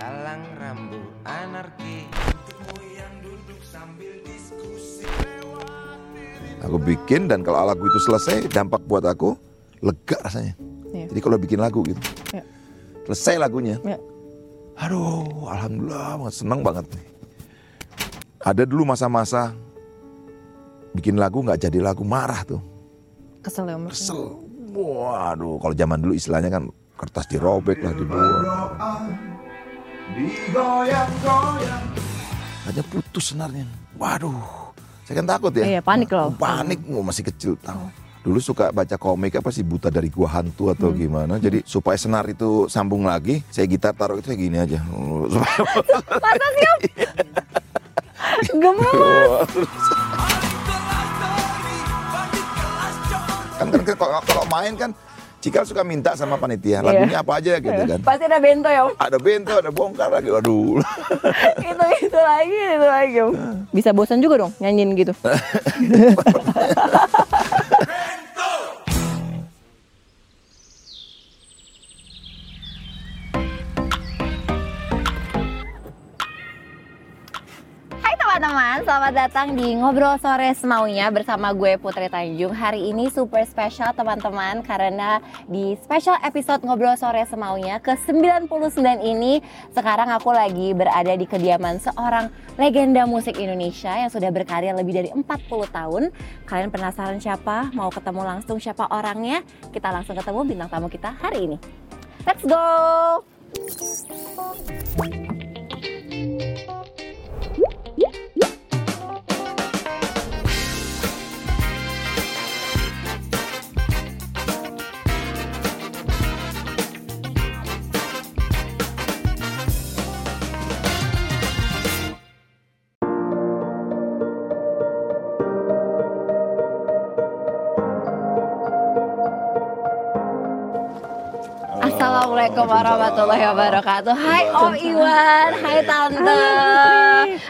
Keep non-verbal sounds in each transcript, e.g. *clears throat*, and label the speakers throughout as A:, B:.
A: Galang rambu anarki
B: Aku bikin dan kalau lagu itu selesai dampak buat aku lega rasanya.
C: Iya.
B: Jadi kalau bikin lagu gitu,
C: Iya.
B: selesai lagunya.
C: Iya.
B: Aduh, alhamdulillah banget seneng banget nih. Ada dulu masa-masa bikin lagu nggak jadi lagu marah tuh,
C: Kesel ya
B: kesel. Waduh, kalau zaman dulu istilahnya kan kertas dirobek lah dibuang. Hanya putus senarnya. Waduh, saya kan takut ya.
C: Iya, panik loh.
B: Panik, oh, masih kecil tahu. Dulu suka baca komik apa sih buta dari gua hantu atau
C: Hmm.
B: gimana. Jadi supaya senar itu sambung lagi, saya gitar taruh itu kayak gini aja. *laughs* Supaya-
C: Masa sih? Gemes.
B: kan kan kan kalau, kalau main kan Cikal suka minta sama panitia
C: Iya.
B: lagunya apa aja gitu kan.
C: Pasti ada bento ya Om?
B: Ada bento, ada bongkar lagi. Waduh. *laughs*
C: itu itu lagi itu lagi Om. Bisa bosan juga dong nyanyiin gitu. *laughs* teman-teman, selamat datang di Ngobrol Sore Semaunya bersama gue Putri Tanjung Hari ini super spesial teman-teman Karena di special episode Ngobrol Sore Semaunya ke-99 ini Sekarang aku lagi berada di kediaman seorang legenda musik Indonesia Yang sudah berkarya lebih dari 40 tahun Kalian penasaran siapa? Mau ketemu langsung siapa orangnya? Kita langsung ketemu bintang tamu kita hari ini Let's go! Assalamualaikum warahmatullahi wabarakatuh. Hai Om Iwan, hai Tante.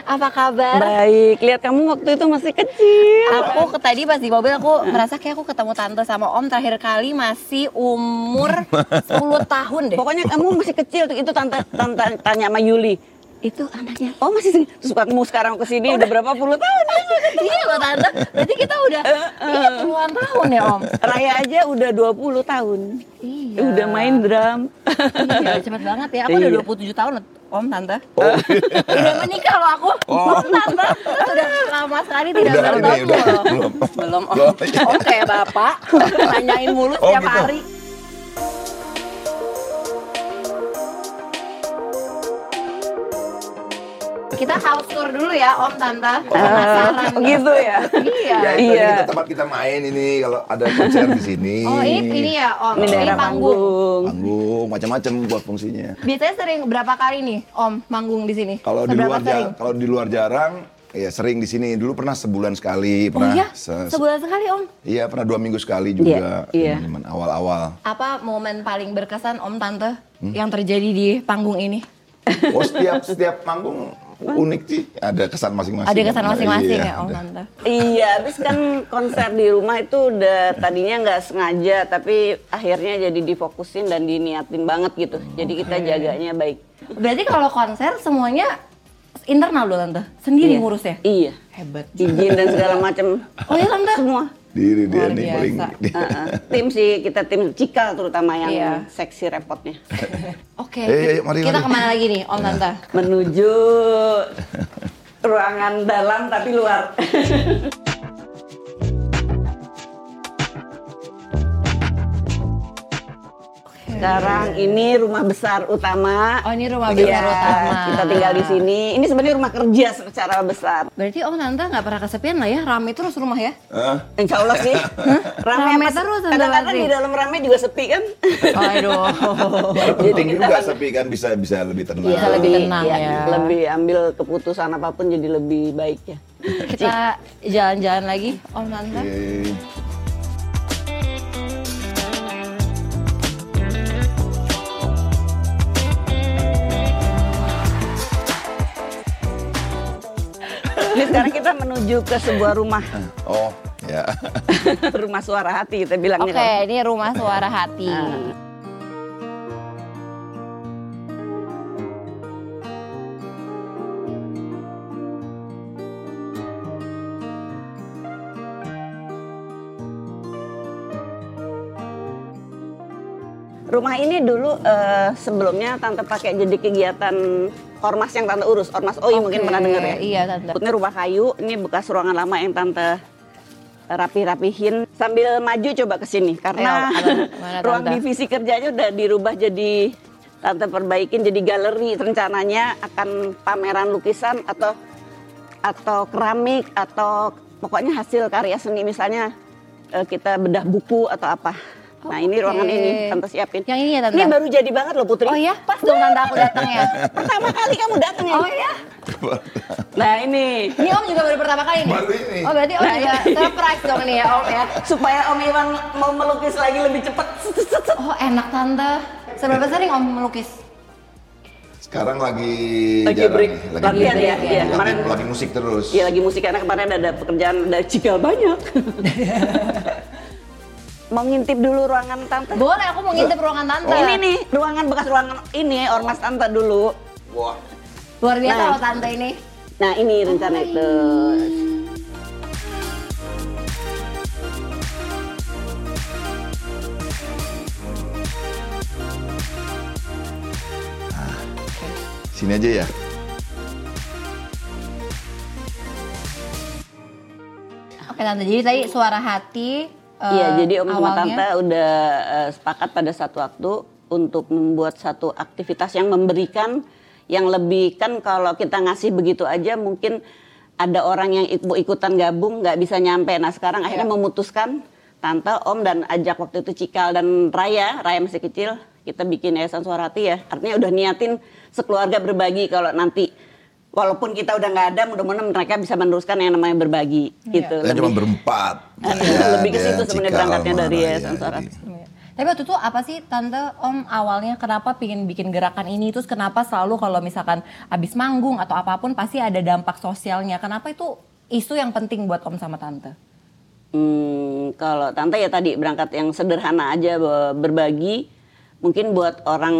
C: Apa kabar?
D: Baik, lihat kamu waktu itu masih kecil.
C: Aku ke tadi pas di mobil aku merasa kayak aku ketemu Tante sama Om terakhir kali masih umur *laughs* 10 tahun deh.
D: Pokoknya kamu masih kecil tuh. Itu tante, tante tanya sama Yuli. Itu anaknya. Oh masih. Terus kamu sekarang ke sini udah berapa puluh tahun?
C: Iya loh Tante. Berarti kita udah iya puluhan tahun ya Om.
D: Raya aja udah 20 tahun.
C: Iya.
D: Udah main drum.
C: Iya, cepet banget ya. Aku udah
D: Iya.
C: 27 tahun Om Tante. udah menikah loh aku. Om Tante. Sudah lama sekali tidak
B: Udah ini,
C: bertemu
B: udah. Belum.
C: Belum Om.
B: Belum, iya.
C: Om kayak bapak nanyain mulu
B: Oh,
C: setiap
B: gitu.
C: hari. Kita house tour dulu ya Om Tante. Penasaran.
D: Oh, *laughs* gitu ya.
C: Iya.
B: Ya, itu
D: Iya.
B: kita tempat kita main ini kalau ada konser di sini.
C: Oh ini ini ya Om.
D: Ini daerah
C: panggung.
D: panggung.
B: Panggung macam-macam buat fungsinya.
C: Biasanya sering berapa kali nih Om manggung di sini?
B: Kalau di luar jarang, kalau di luar jarang, ya sering di sini. Dulu pernah sebulan sekali,
C: Oh
B: pernah
C: iya?
B: se-
C: Sebulan sekali Om?
B: Iya pernah dua minggu sekali juga.
D: Iya, iya.
B: Zaman awal-awal.
C: Apa momen paling berkesan Om Tante
B: Hmm?
C: yang terjadi di panggung ini?
B: Oh setiap setiap panggung unik sih, ada kesan masing-masing.
C: Ada kesan masing-masing
B: Iya,
C: ya Om
B: ada.
C: Tante?
D: Iya, habis kan konser di rumah itu udah tadinya nggak sengaja, tapi akhirnya jadi difokusin dan diniatin banget gitu. Jadi kita jaganya baik.
C: Berarti kalau konser semuanya internal loh Tante? Sendiri
D: Iya.
C: ngurus ya?
D: Iya.
C: Hebat.
D: Izin dan segala macam.
C: Oh iya Tante?
D: Semua.
B: Diri dia nih paling.
D: Heeh. tim sih kita tim Cikal terutama yang
C: Iya.
D: seksi repotnya *laughs*
C: Oke,
B: Eh, ayo, mari,
C: kita
B: mari.
C: ke mana lagi nih Om Tante?
D: menuju ruangan dalam tapi luar *laughs* sekarang ini rumah besar utama
C: Oh ini rumah
D: Iya,
C: besar utama.
D: kita tinggal di sini ini sebenarnya rumah kerja secara besar
C: Berarti Om Tante nggak pernah kesepian lah ya? Rame terus rumah ya?
B: Hah?
D: Insya Allah sih *laughs*
C: Rame
D: rame,
C: terus,
D: kadang-kadang di dalam rame juga sepi kan
C: Aduh.
B: Penting *laughs*
D: kita
B: juga
D: kan-
B: sepi kan bisa bisa lebih tenang.
C: Bisa lebih tenang
D: iya,
C: ya.
D: lebih ambil keputusan apa pun jadi lebih baik ya
C: Kita jalan-jalan lagi Om Tante.
B: Oke.
D: Ini sekarang kita menuju ke sebuah rumah. *laughs*
B: Oh, ya. *laughs*
D: rumah suara hati kita bilangnya.
C: Oke, okay, ini rumah suara hati. Nah.
D: Rumah ini dulu uh, sebelumnya tante pakai jadi kegiatan ormas yang tante urus, ormas OI mungkin
C: Oke,
D: pernah dengar ya.
C: Iya, tante.
D: Ini rumah kayu, ini bekas ruangan lama yang tante rapi-rapihin sambil maju coba ke sini karena *laughs*
C: mana,
D: ruang
C: Tante?
D: divisi kerjanya udah dirubah jadi tante perbaikin jadi galeri rencananya akan pameran lukisan atau atau keramik atau pokoknya hasil karya seni misalnya eh, kita bedah buku atau apa. Nah ini ruangan ini tante siapin.
C: Yang ini ya, Tante?
D: Ini baru jadi banget loh Putri.
C: Oh ya, pas dong tante aku datang ya. *laughs*
D: Pertama kali kamu datang ya.
C: Oh ya,
D: Nah ini
C: ini Om juga baru pertama kali nih.
B: Baru ini.
C: Oh berarti Om
D: Nah,
C: juga surprise dong nih ya Om ya.
D: supaya Om Iwan mau melukis lagi lebih cepat.
C: Oh enak tante. Seberapa sering Om melukis?
B: Sekarang lagi
D: Lagi
B: jarang
D: break.
B: nih,
D: Latihan
B: break.
D: ya, iya.
B: Lagi,
D: Kemarin-
B: lagi musik terus.
D: Iya lagi musik karena kemarin ada pekerjaan ada cikal banyak. *laughs* mau ngintip dulu ruangan tante.
C: Boleh, aku mau ngintip ruangan tante.
D: Ini nih ruangan bekas ruangan ini ormas tante dulu.
B: Wah.
C: Luar biasa
D: Nah.
C: loh tante ini.
D: Nah ini rencana itu.
B: Sini aja ya.
C: Oke tante, jadi tadi suara hati. Eh,
D: Iya, jadi Om sama Tante udah eh, sepakat pada satu waktu untuk membuat satu aktivitas yang memberikan yang lebih kan kalau kita ngasih begitu aja mungkin ada orang yang ikut ikutan gabung nggak bisa nyampe. Nah sekarang akhirnya
C: Iya.
D: memutuskan Tante, Om dan ajak waktu itu Cikal dan Raya, Raya masih kecil, kita bikin Yayasan Suarati ya. Artinya udah niatin sekeluarga berbagi kalau nanti walaupun kita udah nggak ada, mudah-mudahan mereka bisa meneruskan yang namanya berbagi gitu.
B: Kita cuma
D: Lebih-
B: berempat.
D: Lebih ke situ sebenarnya
B: Cikal,
D: berangkatnya dari Yayasan Suarati.
B: jadi-
C: Iya. Tapi waktu itu apa sih tante Om awalnya kenapa pingin bikin gerakan ini terus kenapa selalu kalau misalkan abis manggung atau apa pun pasti ada dampak sosialnya kenapa itu isu yang penting buat Om sama tante?
D: Hmm, kalau tante ya tadi berangkat yang sederhana aja berbagi mungkin buat orang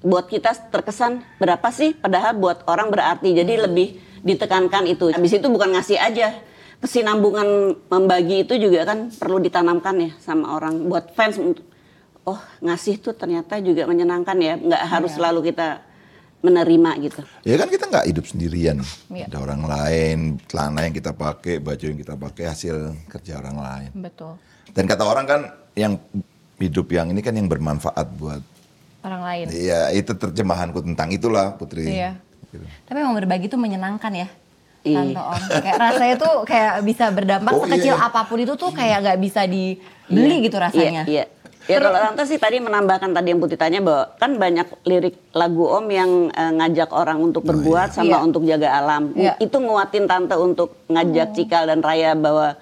D: buat kita terkesan berapa sih padahal buat orang berarti jadi lebih ditekankan itu habis itu bukan ngasih aja kesinambungan membagi itu juga kan perlu ditanamkan ya sama orang buat fans untuk oh ngasih tuh ternyata juga menyenangkan ya nggak harus selalu kita menerima gitu
B: Ya kan kita nggak hidup sendirian.
C: Iya.
B: Ada orang lain, celana yang kita pakai, baju yang kita pakai hasil kerja orang lain.
C: Betul.
B: Dan kata orang kan yang hidup yang ini kan yang bermanfaat buat.
C: Orang lain.
B: Iya, itu terjemahanku tentang itulah Putri.
C: Iya.
B: Gitu.
C: Tapi emang berbagi itu menyenangkan ya.
D: Iya.
C: Tante Om. Kayak rasanya tuh kayak bisa berdampak
B: Oh,
C: sekecil
B: iya.
C: apa pun itu tuh kayak nggak bisa dibeli gitu rasanya.
D: Iya, iya. Ya kalau tante sih tadi menambahkan tadi yang Putih tanya bahwa kan banyak lirik lagu Om yang eh, ngajak orang untuk berbuat sama
C: Iya.
D: untuk jaga alam.
C: Iya.
D: Itu nguatin tante untuk ngajak Cikal dan Raya bahwa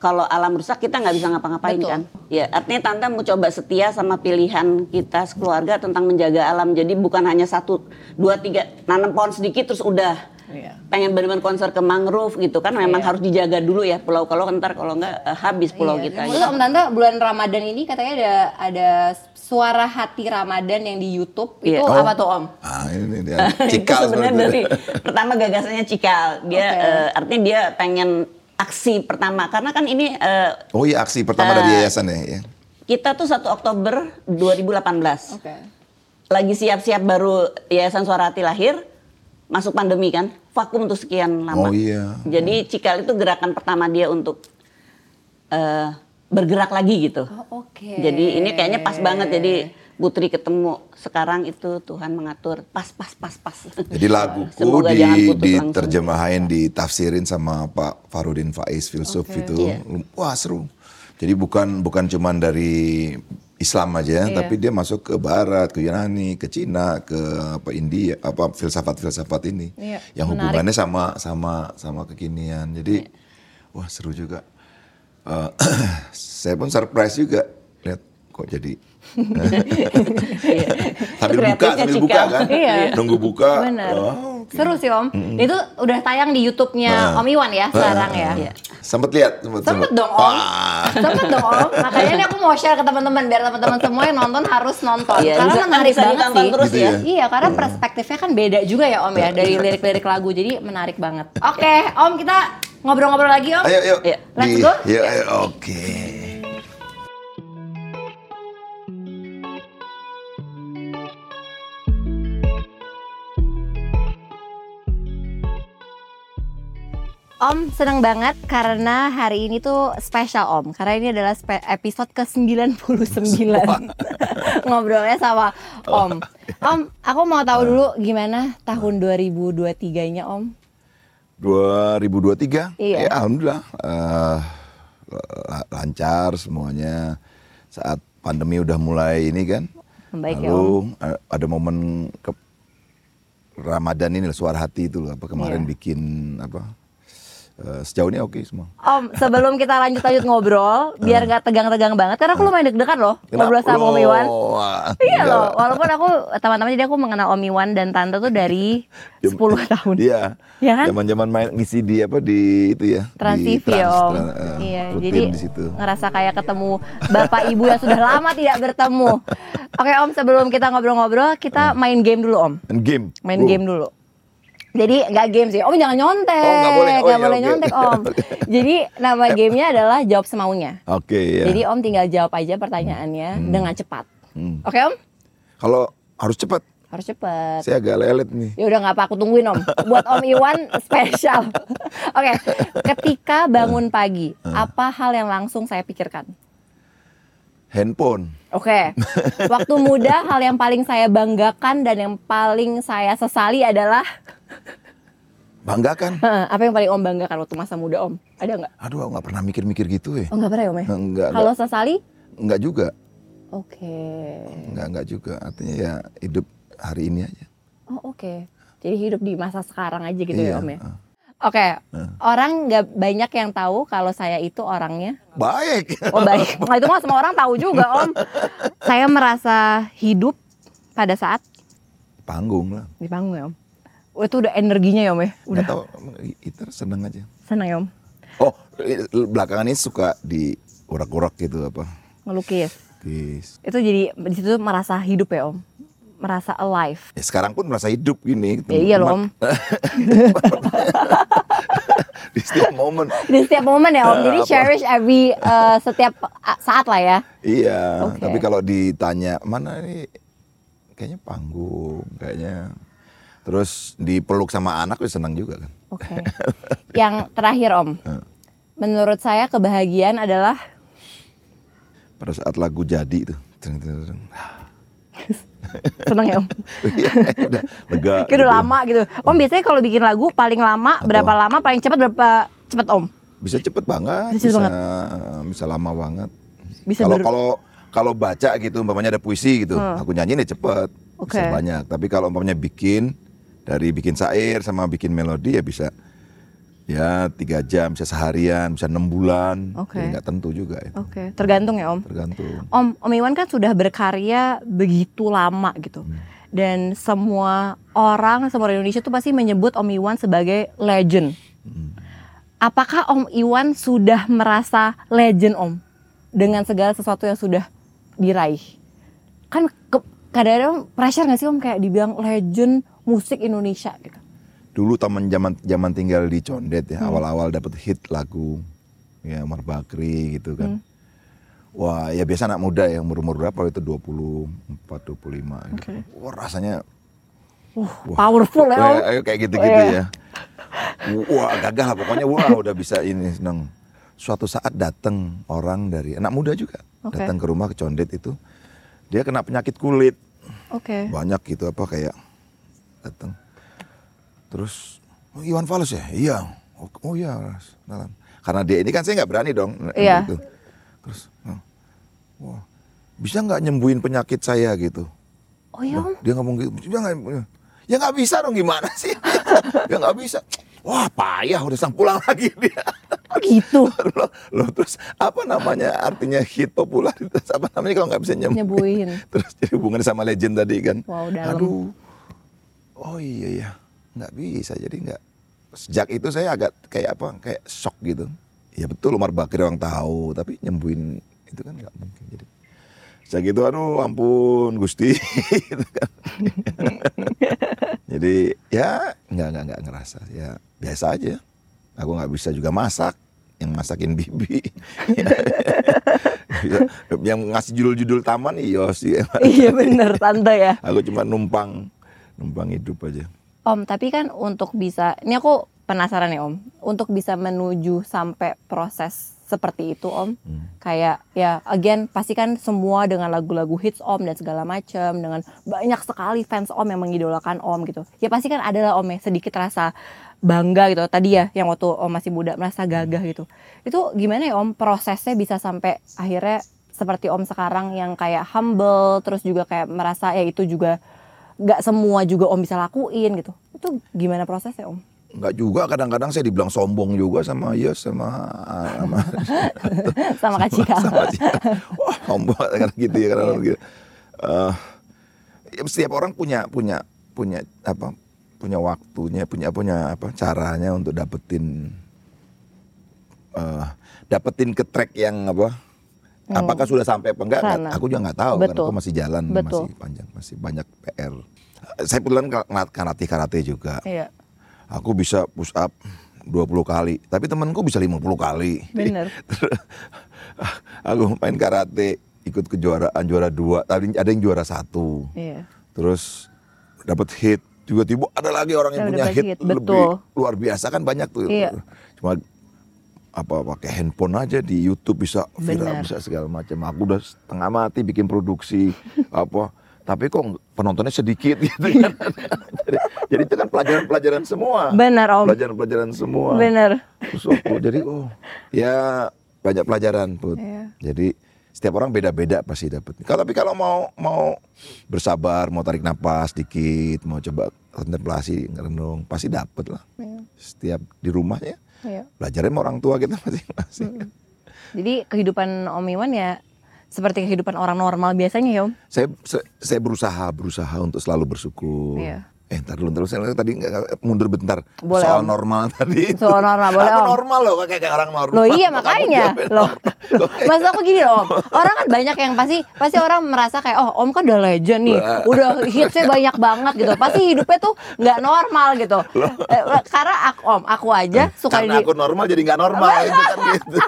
D: kalau alam rusak kita nggak bisa ngapa-ngapain
C: Betul.
D: kan. Ya artinya tante mau coba setia sama pilihan kita sekeluarga tentang menjaga alam. Jadi bukan hanya satu, dua, tiga nanam pohon sedikit terus udah.
C: Iya.
D: Pengen benar-benar konser ke mangrove gitu kan memang
C: Iya.
D: harus dijaga dulu ya pulau kalau ntar kalau nggak eh, habis pulau
C: Iya.
D: kita.
C: Terus Om Tante bulan Ramadan ini katanya ada ada suara hati Ramadan yang di YouTube.
D: Iya.
C: Itu
B: Oh.
C: apa tuh Om?
B: Ah, ini dia. *laughs*
D: itu
B: Cikal
D: sebenarnya
B: seperti
D: dari
B: itu.
D: pertama gagasannya Cikal. Dia
C: Oke.
D: eh, artinya dia pengen aksi pertama karena kan ini eh,
B: Oh iya, aksi pertama dari yayasan ya. ya.
D: kita tuh 1 Oktober 2018.
C: Oke.
D: Lagi siap-siap baru Yayasan Suarati lahir, masuk pandemi kan, vakum tuh sekian lama.
B: Oh iya.
D: Jadi Cikal itu gerakan pertama dia untuk eh, bergerak lagi gitu.
C: Oh, Oke.
D: Jadi ini kayaknya pas banget jadi Putri ketemu sekarang itu Tuhan mengatur pas pas pas pas.
B: Jadi laguku *laughs*
D: Semoga
B: di, diterjemahin, ditafsirin sama Pak Farudin Faiz filsuf
C: Oke.
B: itu.
D: Iya.
B: Wah seru. Jadi bukan bukan cuman dari Islam aja,
C: Iya.
B: tapi dia masuk ke Barat, ke Yunani, ke Cina, ke apa India, apa filsafat-filsafat ini,
C: Iya,
B: yang
C: menarik.
B: hubungannya sama sama sama kekinian. Jadi wah seru juga. Eh, *clears throat* saya pun surprise juga lihat kok jadi sambil buka sambil buka kan
C: Iya.
B: nunggu buka
C: Bener.
B: oh, oke.
C: Seru sih Om. Itu udah tayang di YouTube-nya
B: Nah.
C: Om Iwan ya sekarang ya.
D: Iya.
B: sempet lihat sempet,
C: Sempet dong Om.
B: Wah.
C: Sempet dong Om. Makanya ini aku mau share ke teman-teman biar teman-teman semua yang nonton harus nonton.
D: Iya,
C: karena
D: bisa-
C: menarik
D: bisa
C: banget sih.
D: terus
B: Gitu
D: ya.
B: ya.
C: Iya, karena perspektifnya kan beda juga ya Om ya dari lirik-lirik lagu. Jadi menarik banget. Oke, Om kita ngobrol-ngobrol lagi Om.
B: ayo yuk
D: Iya.
C: Let's go.
B: yuk, ayo, oke
C: Om seneng banget karena hari ini tuh spesial Om. Karena ini adalah spe- episode ke-99 *laughs* Ngobrolnya sama Om. Om, aku mau tahu dulu gimana tahun 2023-nya Om?
B: 2023
C: Iya.
B: ya alhamdulillah. La- lancar semuanya. Saat pandemi udah mulai ini kan.
C: Membaik ya Om.
B: lalu eh, ada momen ke Ramadan ini suara hati itu loh apa kemarin
C: Iya.
B: bikin apa eh, sejauh ini oke semua
C: Om, sebelum kita lanjut-lanjut ngobrol, *laughs* biar nggak tegang-tegang banget, karena aku lumayan deg-degan loh ngobrol sama Om Iwan. Iya
B: enggak.
C: loh, walaupun aku teman-teman jadi aku mengenal Om Iwan dan Tante tuh dari 10 *laughs* tahun.
B: Iya.
C: Iya kan?
B: Zaman-zaman main ngisi di apa di itu ya.
C: Trans
B: di
C: TV ya
B: Trans,
C: Om.
B: Trans, eh,
C: iya, jadi
B: di situ.
C: ngerasa kayak ketemu bapak ibu yang sudah lama tidak bertemu. *laughs* Oke Om, sebelum kita ngobrol-ngobrol, kita main game dulu Om.
B: Main game.
C: Main game dulu. Jadi nggak game sih, Om jangan nyontek,
B: Oh, nggak boleh. Oh,
C: nggak
B: iya,
C: boleh
B: oke.
C: nyontek Om. *laughs* Jadi nama gamenya adalah jawab semaunya.
B: Oke ya.
C: Jadi Om tinggal jawab aja pertanyaannya dengan cepat.
B: Hmm.
C: Oke Om?
B: Kalau harus cepat,
C: Harus cepat.
B: saya agak lelet nih.
C: Ya udah nggak apa aku tungguin Om. Buat Om Iwan spesial. *laughs* Oke, ketika bangun pagi, apa hal yang langsung saya pikirkan?
B: Handphone.
C: Oke. Waktu muda *laughs* hal yang paling saya banggakan dan yang paling saya sesali adalah
B: Banggakan.
C: Apa yang paling Om banggakan waktu masa muda Om? Ada nggak?
B: Aduh, aku nggak pernah mikir-mikir gitu ya.
C: Oh nggak pernah ya Om ya?
B: Enggak,
C: Kalau sesali?
B: enggak juga.
C: Oke.
B: Enggak, enggak juga. Artinya ya hidup hari ini aja.
C: Oh oke. Jadi hidup di masa sekarang aja gitu ya
B: Iya,
C: Om ya?
B: eh.
C: Oke. Orang nggak banyak yang tahu kalau saya itu orangnya
B: Baik.
C: Oh baik, nah, itu mah semua orang tahu juga om. Saya merasa hidup pada saat
B: Panggung lah.
C: di panggung ya om. Oh, itu udah energinya ya om ya, udah
B: tahu itu seneng aja.
C: senang ya om.
B: Oh, belakangan ini suka di urak-urak gitu apa.
C: Ngelukis.
B: Guys.
C: Itu jadi di situ merasa hidup ya om, merasa alive.
B: Ya sekarang pun merasa hidup gini.
C: Ya iya loh om. *laughs*
B: Di setiap momen.
C: Di setiap momen ya om. Jadi
B: Apa?
C: cherish every uh, setiap uh, saat lah ya.
B: Iya,
C: Oke.
B: tapi kalau ditanya mana ini kayaknya panggung, kayaknya terus dipeluk sama anak ya senang juga kan.
C: Oke. Yang terakhir om. Menurut saya kebahagiaan adalah
B: Pada saat lagu jadi itu. *laughs*
C: Senang ya om. *laughs*
B: Iya, udah lega.
C: Kayak udah
B: gitu.
C: lama gitu. Om biasanya kalau bikin lagu paling lama berapa lama? Paling cepat berapa cepat om?
B: Bisa cepet banget,
C: Bisa
B: bisa
C: cepet
B: bisa, lama banget.
C: Bisa
B: Kalau kalau kalau baca gitu, umpamanya ada puisi gitu, aku nyanyiin ya cepet, bisa
C: Oke.
B: banyak. Tapi kalau umpamanya bikin dari bikin syair sama bikin melodi ya bisa ya tiga jam, bisa seharian, bisa enam bulan.
C: Oke.
B: Jadi nggak tentu juga itu,
C: Oke, tergantung ya Om.
B: tergantung.
C: Om, Om Iwan kan sudah berkarya begitu lama gitu. Dan semua orang, semua orang Indonesia tuh pasti menyebut Om Iwan sebagai legend. Apakah Om Iwan sudah merasa legend Om? Dengan segala sesuatu yang sudah diraih. Kan kadang-kadang pressure gak sih Om kayak dibilang legend musik Indonesia gitu.
B: Dulu taman zaman zaman tinggal di Condet
C: Hmm.
B: ya, awal-awal dapat hit lagu ya Umar Bakri gitu kan.
C: Hmm.
B: Wah, ya biasa anak muda yang umur-umur berapa itu 24 25 gitu. Wah, rasanya
C: Powerful ya Om.
B: Kayak, kayak gitu-gitu
C: Oh, iya.
B: ya. Wah gagah lah pokoknya wah udah bisa ini seneng. Suatu saat datang orang dari anak muda juga
C: Oke.
B: datang ke rumah ke Condet itu dia kena penyakit kulit
C: Oke.
B: banyak gitu apa kayak datang terus oh, Iwan Fals ya iya oh, oh iya. Kenalan. karena dia ini kan saya nggak berani dong
C: Iya.
B: gitu. terus oh, wah bisa nggak nyembuhin penyakit saya gitu
C: Oh iya
B: dia ngomong gitu, dia nggak, ya nggak bisa dong gimana *laughs* sih? ya nggak bisa. Wah payah udah sang pulang lagi dia.
C: Oh gitu. *laughs*
B: loh, loh, terus apa namanya artinya hit populer terus apa namanya kalau nggak bisa nyembuhin?
C: Nyembuhin. *laughs*
B: terus jadi hubungannya sama legend tadi kan?
C: Wow, dalam.
B: Aduh, oh iya ya nggak bisa jadi nggak. Sejak itu saya agak kayak apa kayak shock gitu. Ya betul Umar Bakri orang tahu tapi nyembuhin itu kan nggak mungkin jadi. Sejak itu aduh ampun Gusti *laughs* gitu kan. Jadi ya nggak nggak nggak ngerasa ya biasa aja. Aku nggak bisa juga masak, yang masakin bibi. *laughs* yang ngasih judul-judul taman iya sih.
C: iya bener tante ya.
B: Aku cuma numpang numpang hidup aja.
C: Om, tapi kan untuk bisa, ini aku penasaran ya Om, untuk bisa menuju sampai proses seperti itu Om, kayak ya again pasti kan semua dengan lagu-lagu hits Om dan segala macam, dengan banyak sekali fans Om yang mengidolakan Om gitu. Ya pasti kan adalah Om ya sedikit rasa bangga gitu. Tadi ya yang waktu Om masih muda merasa gagah gitu. Itu gimana ya Om prosesnya bisa sampai akhirnya seperti Om sekarang yang kayak humble terus juga kayak merasa ya itu juga nggak semua juga Om bisa lakuin gitu. Itu gimana prosesnya Om?
B: Enggak juga kadang-kadang saya dibilang sombong juga sama Yes sama sama, *laughs*
C: Sama Kak Cika.
B: sama Cika. Wah, sombong *laughs* gitu ya kadang gitu. Eh, ya, setiap orang punya punya punya apa? punya waktunya, punya punya apa? caranya untuk dapetin eh dapetin ke track yang apa? Apakah sudah sampai apa enggak?
C: Sana.
B: Aku juga nggak tahu karena
C: Betul.
B: aku masih jalan,
C: Betul.
B: masih panjang, masih banyak PR. Saya kebetulan karate karate juga.
C: Iya.
B: Aku bisa push up 20 kali, tapi temanku bisa 50 kali.
C: Bener. *laughs*
B: aku main karate, ikut kejuaraan juara dua, tadi ada yang juara satu.
C: Iya.
B: Terus dapat hit, tiba-tiba ada lagi orang yang
C: Ya,
B: punya hit,
C: hit,
B: lebih
C: betul.
B: luar biasa kan banyak tuh.
C: Iya.
B: Cuma apa pakai handphone aja di YouTube bisa
C: Benar.
B: viral bisa segala macam. Aku udah setengah mati bikin produksi *laughs* apa tapi kok penontonnya sedikit *laughs* gitu kan. jadi, jadi itu kan pelajaran-pelajaran semua.
C: Benar Om.
B: Pelajaran-pelajaran semua.
C: Bener.
B: Terus aku jadi oh ya banyak pelajaran put.
C: Iya.
B: Jadi setiap orang beda-beda pasti dapat. Kalau tapi kalau mau mau bersabar, mau tarik napas dikit, mau coba kontemplasi ngerenung, pasti dapat lah.
C: Iya.
B: Setiap di rumahnya
C: Iya.
B: belajarnya sama orang tua kita masing-masing.
C: Jadi kehidupan Om Iwan ya seperti kehidupan orang normal biasanya ya Om.
B: Saya, saya saya berusaha berusaha untuk selalu bersyukur.
C: Iya.
B: Eh, ntar dulu, terus saya tadi mundur bentar.
C: Boleh,
B: Soal
C: Om.
B: normal tadi. itu.
C: Soal normal, boleh,
B: Aku
C: Om.
B: normal loh, kayak kayak orang normal.
C: Loh iya makanya loh. *laughs* loh. Maksud aku gini loh Om. Orang kan banyak yang pasti pasti orang merasa kayak oh Om kan udah legend nih. Udah hitsnya banyak banget gitu. Pasti hidupnya tuh nggak normal gitu. Eh, Karena aku Om, aku aja suka
B: Karena
C: di
B: aku normal jadi nggak normal *laughs* itu kan gitu.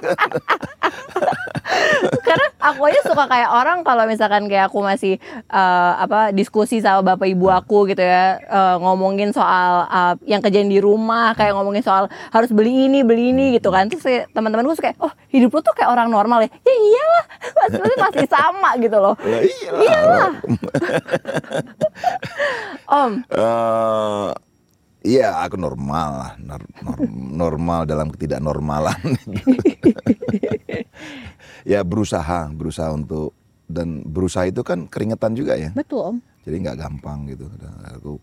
C: karena aku aja suka kayak orang kalau misalkan kayak aku masih eh, apa diskusi sama bapak ibu aku gitu ya eh, ngomongin soal eh, yang kejadian di rumah kayak ngomongin soal harus beli ini beli ini gitu kan terus kayak teman-temanku suka oh hidup lu tuh kayak orang normal ya ya iyalah *laughs* masih masih sama gitu loh
B: Ya iyalah. *laughs*
C: om
B: Eh, Iya, aku normal lah, Nor- nor- normal dalam ketidaknormalan. *laughs* ya berusaha, berusaha untuk dan berusaha itu kan keringetan juga ya.
C: betul om
B: Jadi nggak gampang gitu. Kadang Aku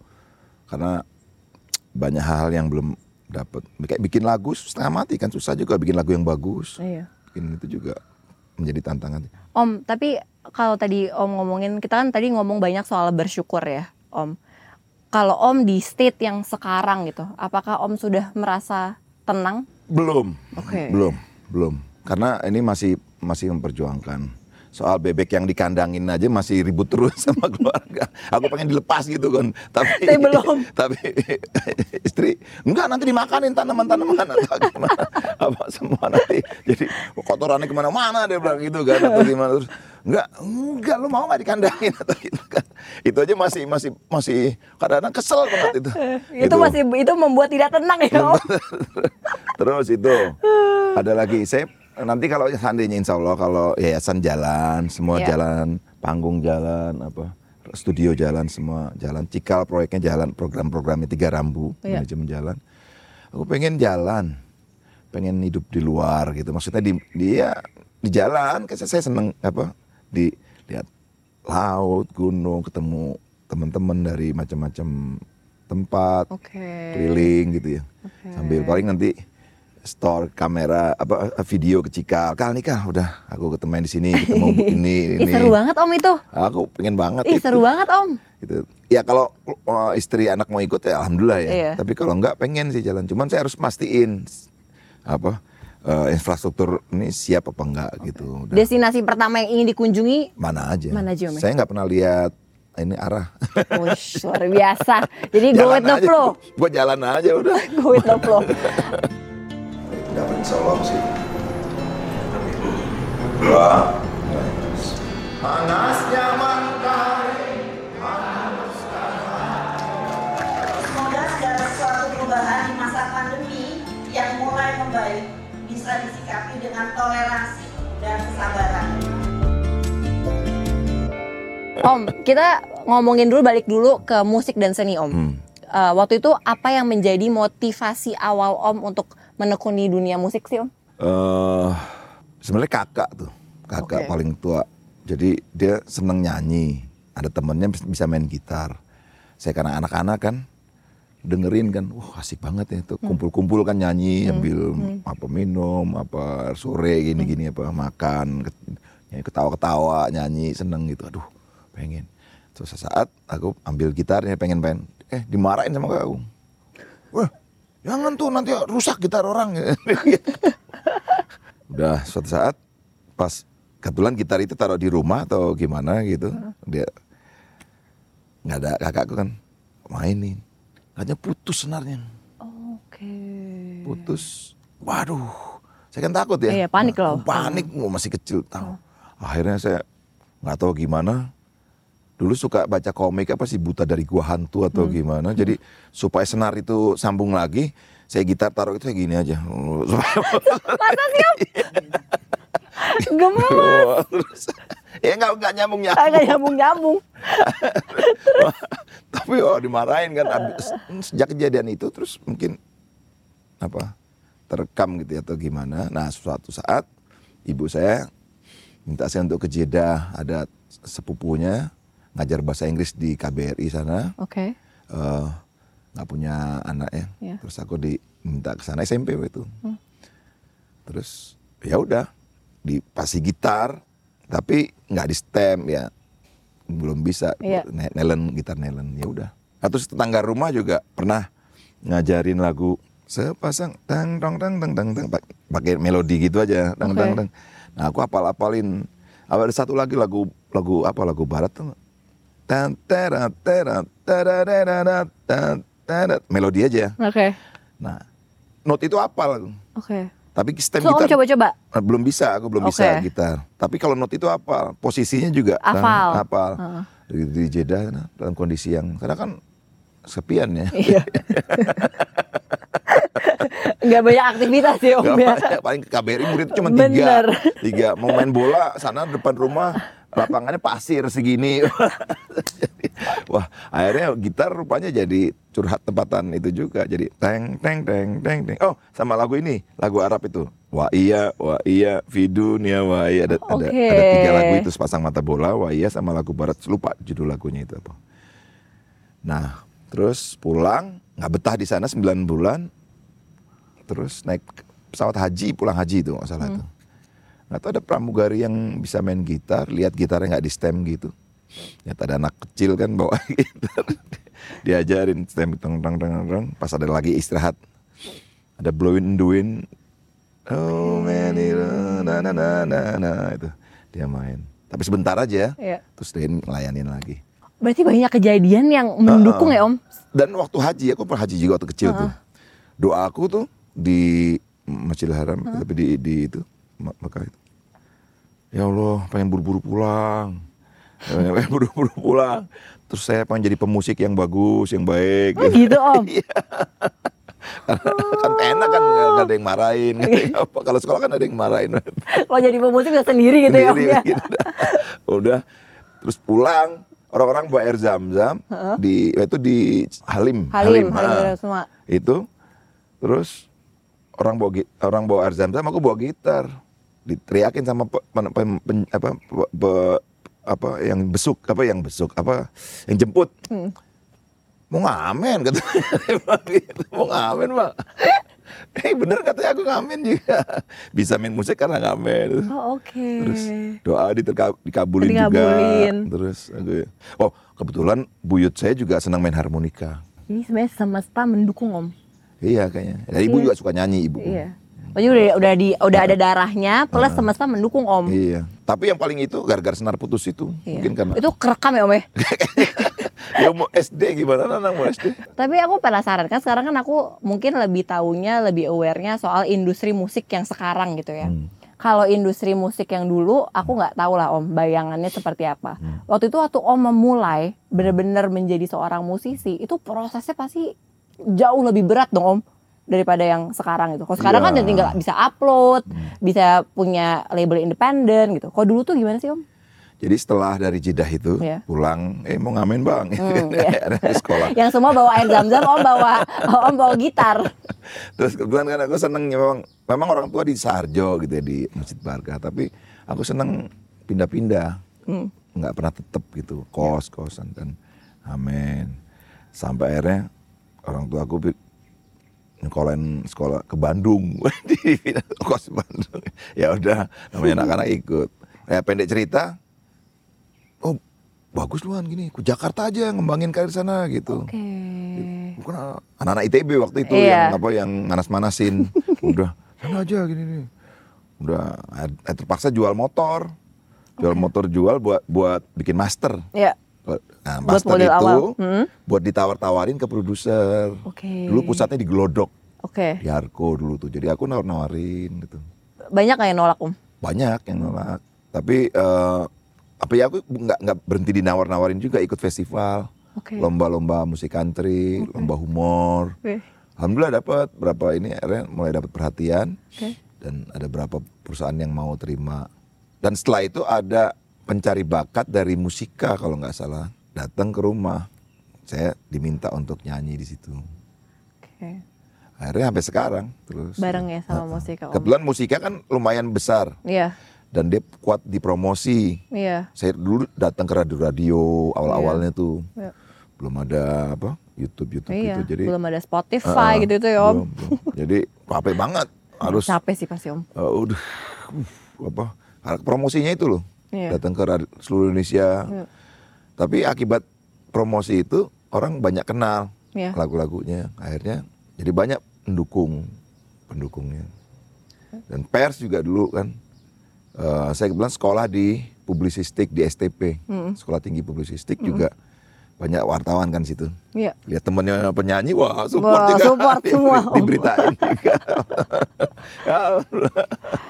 B: karena banyak hal yang belum dapat. Kayak bikin lagu setengah mati kan susah juga bikin lagu yang bagus.
C: iya
B: Bikin itu juga menjadi tantangan.
C: Om, tapi kalau tadi Om ngomongin, kita kan tadi ngomong banyak soal bersyukur ya, Om. Kalau Om di state yang sekarang gitu, apakah Om sudah merasa tenang?
B: Belum.
C: Oke.
B: Belum, belum. Karena ini masih masih memperjuangkan. Soal bebek yang dikandangin aja masih ribut terus *laughs* sama keluarga. Aku pengen dilepas gitu kan. Tapi
C: Tapi belum. *laughs*
B: Tapi *laughs* istri enggak nanti dimakanin tanaman-tanaman atau gimana. Apa semua nanti jadi kotorannya ke mana-mana dia bilang gitu kan atau gimana terus enggak enggak lu mau nggak dikandangin atau gitu kan. Itu aja masih masih masih kadang-kadang kesel banget itu.
C: itu
B: Gitu.
C: masih itu membuat tidak tenang ya, Om.
B: Terus itu ada lagi saya nanti kalau seandainya insya Allah kalau yayasan jalan semua
C: Iya.
B: jalan panggung jalan apa studio jalan semua jalan cikal proyeknya jalan program-programnya tiga rambu
C: Iya.
B: manajemen jalan aku pengen jalan pengen hidup di luar gitu maksudnya di dia di jalan kayak saya seneng apa di lihat laut gunung ketemu teman-teman dari macam-macam tempat
C: Oke.
B: keliling gitu ya.
C: Oke.
B: Sambil paling nanti store kamera apa video ke Cikal. Kal nih kal udah aku ketemu di sini ketemu *laughs* ini
C: Ih,
B: ini.
C: seru banget Om itu.
B: Aku pengen banget
C: Ih,
B: itu.
C: seru banget Om.
B: Gitu. Ya kalau uh, istri anak mau ikut ya alhamdulillah ya.
C: Iya.
B: Tapi kalau enggak pengen sih jalan. Cuman saya harus pastiin apa uh, infrastruktur ini siap apa enggak gitu. Udah.
C: Destinasi pertama yang ingin dikunjungi,
B: mana aja.
C: Mana aja, Om, ya?
B: Saya nggak pernah lihat ini arah. *laughs*
C: Wush, luar biasa. Jadi go with the flow.
B: Gua jalan aja udah.
C: Go with the flow.
B: Dapat Solo sih. Dua. Panasnya matahari.
E: Semoga segala sesuatu perubahan di masa pandemi yang mulai membaik bisa disikapi dengan toleransi dan kesabaran.
C: Om, kita ngomongin dulu balik dulu ke musik dan seni Om.
B: Hmm.
C: Eh, waktu itu apa yang menjadi motivasi awal Om untuk menekuni dunia musik sih Om?
B: eh sebenarnya kakak tuh, kakak
C: Oke.
B: paling tua. Jadi dia seneng nyanyi. Ada temennya bis- bisa main gitar. Saya karena anak-anak kan dengerin kan, wah asik banget ya tuh kumpul-kumpul kan nyanyi sambil apa minum, apa sore gini-gini apa makan, nyanyi ketawa-ketawa nyanyi seneng gitu. Aduh pengen. Terus sesaat aku ambil gitarnya pengen pengen, eh dimarahin sama aku. Wah jangan tuh nanti rusak gitar orang. *laughs* Udah suatu saat pas kebetulan gitar itu taruh di rumah atau gimana gitu. Dia nggak ada kakakku kan mainin. Hanya putus senarnya.
C: Oke.
B: Putus. Waduh. Saya kan takut ya.
C: Iya, panik
B: Nah,
C: loh.
B: Panik, oh, masih kecil tahu. Akhirnya saya nggak tahu gimana. Dulu suka baca komik apa sih buta dari gua hantu atau
C: Hmm.
B: gimana. Jadi supaya senar itu sambung lagi, saya gitar taruh itu kayak gini aja. *laughs*
C: Masa sih Om? Gemes.
B: Ya nggak nggak nyambung
C: Agak
B: nyambung.
C: nyambung-nyambung. *laughs*
B: Tapi oh dimarahin kan abis, sejak kejadian itu terus mungkin apa terekam gitu ya atau gimana. Nah suatu saat ibu saya minta saya untuk ke Jeddah ada sepupunya ngajar bahasa Inggris di KBRI sana.
C: Oke.
B: eh, nggak punya anak ya.
C: Iya.
B: Terus aku diminta ke sana SMP waktu itu. Terus ya udah dipasih gitar tapi nggak di stem ya belum bisa
C: Iya.
B: Ne- nelen gitar nelen ya udah. Terus tetangga rumah juga pernah ngajarin lagu sepasang tang tang tang tang tang tang pak- pakai melodi gitu aja tang
C: Oke.
B: tang tang. Nah aku apal apalin. Ada satu lagi lagu lagu apa lagu barat tuh melodi aja.
C: Oke.
B: Nah, note itu apal.
C: Oke.
B: Tapi stem
C: So
B: gitar
C: coba-coba.
B: eh, belum bisa, aku belum bisa
C: Oke.
B: gitar. Tapi kalau note itu apal, posisinya juga. Nah, hafal.
C: Heeh.
B: Di, Jeddah nah, dalam kondisi yang karena kan sepian ya.
C: Iya. *laughs* Nggak banyak aktivitas sih Om
B: Gak
C: ya.
B: banyak, paling ke KBRI murid cuma
C: Bener.
B: tiga. Tiga, mau main bola sana depan rumah lapangannya pasir segini. *laughs* Wah, akhirnya gitar rupanya jadi curhat tempatan itu juga. Jadi teng teng teng teng teng. Oh, sama lagu ini, lagu Arab itu. Wah iya, wah iya, Fidunia, wah iya. Ada, ada,
C: Oke.
B: ada tiga lagu itu sepasang mata bola, wah iya sama lagu barat. Lupa judul lagunya itu apa. Nah, terus pulang, nggak betah di sana 9 bulan, terus naik pesawat haji pulang haji itu nggak salah tuh nggak tahu ada pramugari yang bisa main gitar lihat gitarnya nggak di stem gitu. Ternyata ada anak kecil kan bawa *laughs* gitar. Diajarin stem teng teng teng teng pas ada lagi istirahat. Ada blowing in the wind oh man na na na na na itu. Dia main. Tapi sebentar aja.
C: Iya.
B: terus dia ngelayanin lagi.
C: Berarti banyak kejadian yang mendukung ya Om?
B: dan waktu haji aku pernah haji juga waktu kecil tuh. Doa aku tuh di Masjidil Haram tapi di di itu Mekah itu. Ya Allah pengen buru-buru pulang. Pengen pengen buru-buru pulang. Terus saya pengen jadi pemusik yang bagus yang baik.
C: Oh gitu *laughs* Om?
B: kan enak kan nggak ada yang marahin. *laughs* Nggak ada yang apa. Kalau sekolah kan ada yang marahin.
C: Kalau jadi pemusik bisa sendiri gitu ya Om
B: Sendiri,
C: ya? *laughs*
B: gitu. udah. Terus pulang. Orang-orang bawa air zam-zam di itu di Halim.
C: Halim, Halim,
B: ah.
C: Halim semua.
B: itu. Terus orang bawa orang bawa air zam-zam aku bawa gitar diteriakin sama pe, pen- pen- apa pe- pe- apa yang besuk apa yang besuk apa yang jemput
C: Hmm.
B: mau ngamen kata *laughs* mau ngamen pak *laughs* eh bener katanya aku ngamen juga bisa main musik karena ngamen
C: Oh oke.
B: terus doa diterka- dikabulin,
C: Dikabulin.
B: juga terus aku oh kebetulan buyut saya juga senang main harmonika
C: Ini sebenarnya semesta mendukung Om.
B: iya kayaknya dan ibu
C: Iya.
B: juga suka nyanyi ibu
C: Iya. Jadi udah udah di udah ada darahnya plus semesta mendukung Om.
B: Iya. Tapi yang paling itu gara-gara senar putus itu.
C: Iya.
B: Mungkin karena
C: Itu kerekam ya Om ya? *laughs*
B: ya mau SD gimana anak mau SD?
C: Tapi aku penasaran kan sekarang kan aku mungkin lebih taunya lebih awarenya soal industri musik yang sekarang gitu ya.
B: Hmm.
C: Kalau industri musik yang dulu aku nggak tahu lah Om bayangannya seperti apa.
B: Hmm.
C: Waktu itu waktu Om memulai benar-benar menjadi seorang musisi itu prosesnya pasti jauh lebih berat dong Om daripada yang sekarang gitu. Kalau sekarang kan
B: Iya.
C: udah tinggal bisa upload, bisa punya label independen gitu. Kalau dulu tuh gimana sih Om?
B: Jadi setelah dari Jeddah itu
C: Iya.
B: pulang, eh mau ngamen bang,
C: Hmm, *laughs* iya.
B: Ada di sekolah.
C: Yang semua bawa air zam-zam, Om bawa *laughs* Om bawa gitar.
B: Terus kebetulan kan aku seneng memang, memang orang tua di Sarjo gitu ya di Masjid Barkah, tapi aku seneng pindah-pindah,
C: Hmm.
B: nggak pernah tetep gitu, kos kosan dan amin. Sampai akhirnya orang tua aku nyekolahin sekolah ke Bandung, *laughs* di kos Bandung. Ya udah, namanya anak-anak ikut. Ya pendek cerita, oh bagus luan gini, ke Jakarta aja ngembangin karir sana gitu.
C: Oke.
B: Bukan anak-anak ITB waktu itu
C: Iya.
B: yang apa yang manas-manasin. *laughs* Udah sana aja gini nih. Udah eh, terpaksa jual motor. Jual motor jual buat buat bikin master.
C: Ya.
B: Nah,
C: Buat
B: master
C: model
B: itu
C: awal. Hmm.
B: buat ditawar-tawarin ke produser.
C: Oke.
B: Dulu pusatnya di Glodok,
C: Oke.
B: di Harko dulu tuh. Jadi aku nawar-nawarin gitu.
C: Banyak yang nolak Om?
B: Banyak yang nolak. Tapi eh, apa ya aku nggak nggak berhenti dinawar-nawarin juga ikut festival.
C: Oke.
B: Lomba-lomba musik country, lomba humor.
C: Oke.
B: Alhamdulillah dapat berapa ini akhirnya mulai dapat perhatian
C: Oke.
B: dan ada berapa perusahaan yang mau terima. Dan setelah itu ada pencari bakat dari musika kalau nggak salah datang ke rumah. Saya diminta untuk nyanyi di situ.
C: Oke.
B: Akhirnya sampai sekarang terus.
C: Bareng ya sama
B: Heeh.
C: musika Om.
B: Kebetulan musika kan lumayan besar
C: Iya.
B: dan dia kuat di promosi.
C: Iya.
B: Saya dulu datang ke radio-radio awal-awalnya tuh.
C: Iya.
B: Belum ada apa YouTube YouTube
C: Iya.
B: gitu. Jadi
C: Belum ada Spotify
B: Heeh,
C: gitu itu ya Om.
B: belum, belum. Jadi capek banget *laughs* harus
C: Capek sih pasti Om.
B: eh, udah uh, apa promosinya itu loh
C: Iya.
B: datang ke seluruh Indonesia.
C: Iya.
B: Tapi akibat promosi itu orang banyak kenal
C: Iya.
B: lagu-lagunya. Akhirnya jadi banyak pendukung pendukungnya. Dan pers juga dulu kan. eh, saya kebetulan sekolah di publisistik di STP, Sekolah Tinggi Publisistik juga banyak wartawan kan situ.
C: Iya.
B: Lihat temennya penyanyi, wah support
C: Wah,
B: juga.
C: support *laughs* semua.
B: Diberitain juga. *laughs*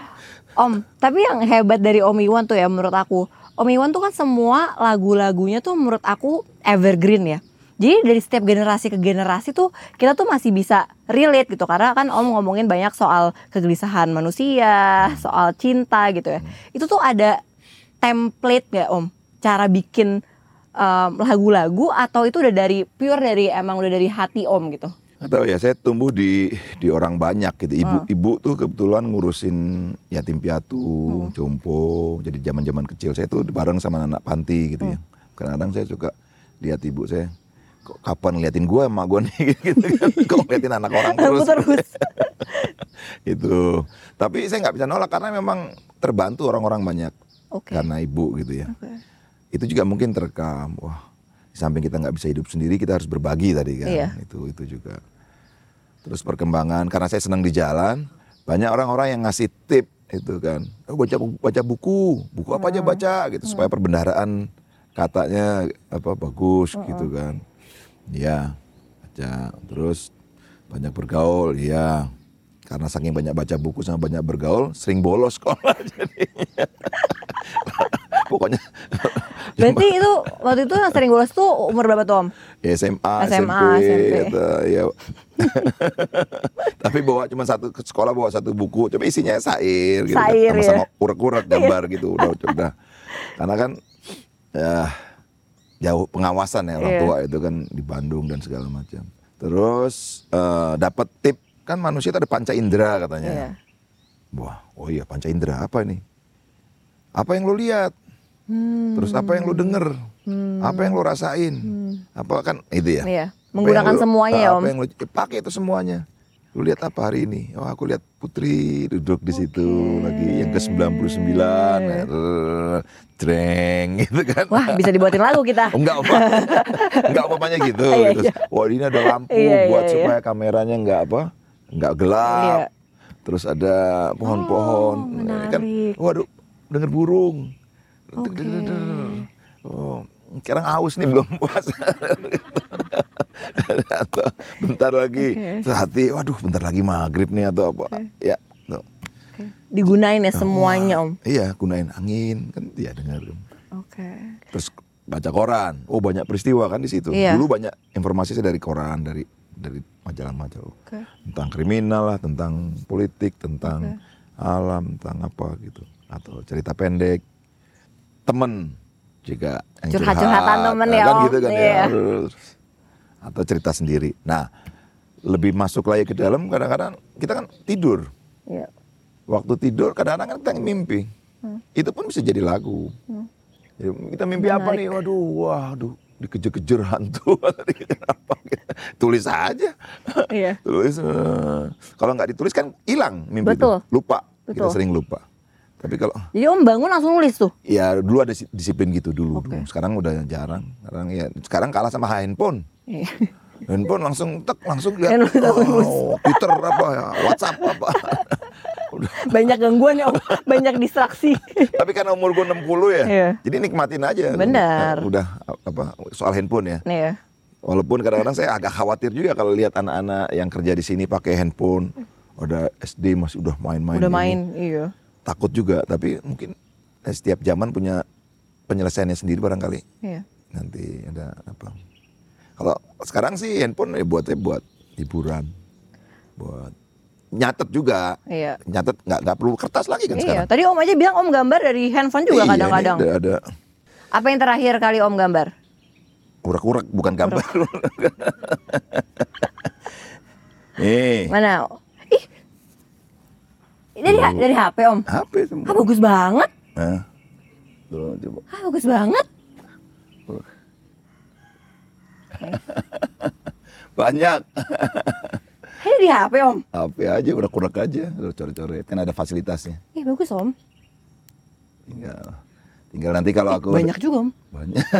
C: Om, tapi yang hebat dari Om Iwan tuh ya menurut aku, Om Iwan tuh kan semua lagu-lagunya tuh menurut aku evergreen ya. Jadi dari setiap generasi ke generasi tuh kita tuh masih bisa relate gitu karena kan Om ngomongin banyak soal kegelisahan manusia, soal cinta gitu ya. Itu tuh ada template gak Om? Cara bikin um, lagu-lagu atau itu udah dari pure dari emang udah dari hati Om gitu?
B: Tahu ya, saya tumbuh di di orang banyak gitu. Ibu-ibu tuh kebetulan ngurusin yatim piatu, jompo. Jadi zaman-zaman kecil saya tuh bareng sama anak panti gitu ya. Kadang-kadang saya suka lihat ibu saya, kok kapan liatin gua sama gua nih *laughs* gitu kan. *laughs* Kok ngeliatin anak orang terus.
C: Terus. *laughs*
B: itu. Tapi saya nggak bisa nolak karena memang terbantu orang-orang banyak
C: Oke.
B: karena ibu gitu ya.
C: Oke.
B: Itu juga mungkin terekam. Wah, samping kita nggak bisa hidup sendiri, kita harus berbagi tadi kan.
C: Iya.
B: Itu itu juga. Terus perkembangan karena saya senang di jalan, banyak orang-orang yang ngasih tip itu kan. Oh, baca baca buku, buku apa aja baca gitu supaya perbendaharaan katanya apa bagus gitu kan. Iya, baca. Terus banyak bergaul, iya. Karena saking banyak baca buku sama banyak bergaul, sering bolos *laughs* sekolah jadinya. *laughs* Pokoknya
C: Berarti itu waktu itu yang sering bolos tuh umur berapa tuh Om?
B: ya SMA,
C: SMA,
B: SMP,
C: SMP.
B: gitu, ya. *laughs* Tapi bawa cuma satu ke sekolah bawa satu buku, coba isinya sair gitu, kan.
C: Sair,
B: sama-sama
C: ya.
B: urak-urak *laughs* gambar gitu, udah udah. Karena kan ya jauh pengawasan ya orang
C: Iya.
B: tua itu kan di Bandung dan segala macam. Terus eh, dapat tip kan manusia itu ada panca indera katanya.
C: Iya.
B: Wah, oh iya panca indera apa ini? Apa yang lo lihat?
C: Hmm.
B: Terus apa yang lo denger? Apa yang lo rasain? Apa kan itu ya?
C: Iya.
B: Apa
C: Menggunakan
B: lu-
C: semuanya ya
B: apa
C: Om.
B: yang lu pakai itu semuanya. Lu lihat apa hari ini? Oh, aku lihat Putri duduk di situ lagi yang ke 99. eh, Dreng *laughs* gitu kan.
C: Wah bisa dibuatin lagu kita. *laughs*
B: Enggak apa. Enggak apa-apanya gitu. *laughs*
C: Iya,
B: Terus, wah ini ada lampu
C: Iya,
B: buat
C: iya,
B: supaya kameranya enggak apa? Enggak gelap.
C: Iya.
B: Terus ada pohon-pohon.
C: Oh,
B: Ini kan, waduh, denger burung.
C: Oke.
B: Oh, sekarang aus nih belum puasa. atau *laughs* bentar lagi
C: Oke.
B: terus hati, waduh bentar lagi maghrib nih atau apa. Ya, no.
C: Digunain ya semuanya Om.
B: Iya, gunain angin kan dia dengar.
C: Oke.
B: Terus baca koran. Oh, banyak peristiwa kan di situ.
C: Iya.
B: Dulu banyak informasi saya dari koran, dari dari majalah-majalah
C: Oke.
B: tentang kriminal lah, tentang politik, tentang alam, tentang apa gitu, atau cerita pendek, temen juga yang
C: Curhat-curhatan
B: curhat,
C: temen
B: nah,
C: ya,
B: kan
C: Om.
B: gitu kan
C: Iya.
B: ya, terus. atau cerita sendiri. Nah, lebih masuk lagi ke dalam kadang-kadang kita kan tidur.
C: Iya.
B: Waktu tidur kadang-kadang kan kita mimpi.
C: Hmm.
B: Itu pun bisa jadi lagu. Jadi kita mimpi apa nih? Waduh, waduh, dikejar-kejar hantu *laughs* apa gitu. Tulis aja.
C: Iya.
B: Tulis. eh. Kalau nggak ditulis kan hilang mimpi
C: Betul.
B: itu. Lupa. Kita
C: Betul.
B: sering lupa. Tapi kalau
C: Jadi Om bangun langsung nulis tuh.
B: ya dulu ada disi- disiplin gitu dulu.
C: Oke.
B: dulu. Sekarang udah jarang. Sekarang ya sekarang kalah sama handphone.
C: Iya.
B: Handphone langsung tek langsung lihat oh, Twitter apa ya, WhatsApp apa. *laughs* Udah.
C: Banyak gangguan ya Om, banyak distraksi. *laughs*
B: Tapi karena umur gue 60 ya.
C: Iya.
B: Jadi nikmatin aja.
C: Benar.
B: Nah, Udah apa soal handphone ya.
C: Nih ya.
B: Walaupun kadang-kadang saya agak khawatir juga kalau lihat anak-anak yang kerja di sini pakai handphone. Udah SD masih udah main-main.
C: Udah
B: ini.
C: main, iya.
B: Takut juga, tapi mungkin eh, setiap zaman punya penyelesaiannya sendiri barangkali.
C: Iya.
B: Nanti ada apa. Kalau sekarang sih handphone ya buatnya buat hiburan. Buat nyatet juga.
C: Iya.
B: Nyatet nggak nggak perlu kertas lagi kan
C: Iya,
B: sekarang.
C: tadi Om aja bilang Om gambar dari handphone juga
B: Iya,
C: kadang-kadang.
B: Ada, ada
C: Apa yang terakhir kali Om gambar?
B: urak-urak bukan gambar. *laughs* Nih,
C: Mana? Dari dari HP Om.
B: HP semua.
C: Ah, bagus banget.
B: Nah, tuh, coba.
C: Ah, bagus banget. *laughs*
B: Banyak.
C: Ini di HP Om.
B: HP aja, urak-urak aja, Tuh, coret-coret. Kan ada fasilitasnya.
C: Ih, bagus Om.
B: Tinggal, tinggal nanti kalau aku
C: Banyak juga Om.
B: banyak. *laughs*